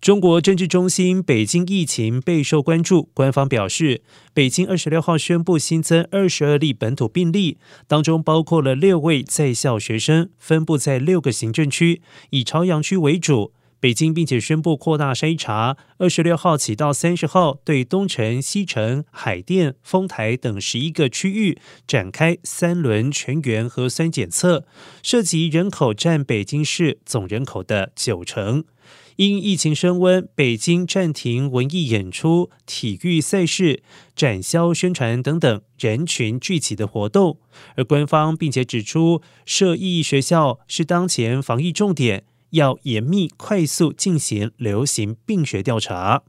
中国政治中心北京疫情备受关注。官方表示，北京二十六号宣布新增二十二例本土病例，当中包括了六位在校学生，分布在六个行政区，以朝阳区为主。北京并且宣布扩大筛查，二十六号起到三十号，对东城、西城、海淀、丰台等十一个区域展开三轮全员核酸检测，涉及人口占北京市总人口的九成。因疫情升温，北京暂停文艺演出、体育赛事、展销宣传等等人群聚集的活动，而官方并且指出，设意义学校是当前防疫重点。要严密、快速进行流行病学调查。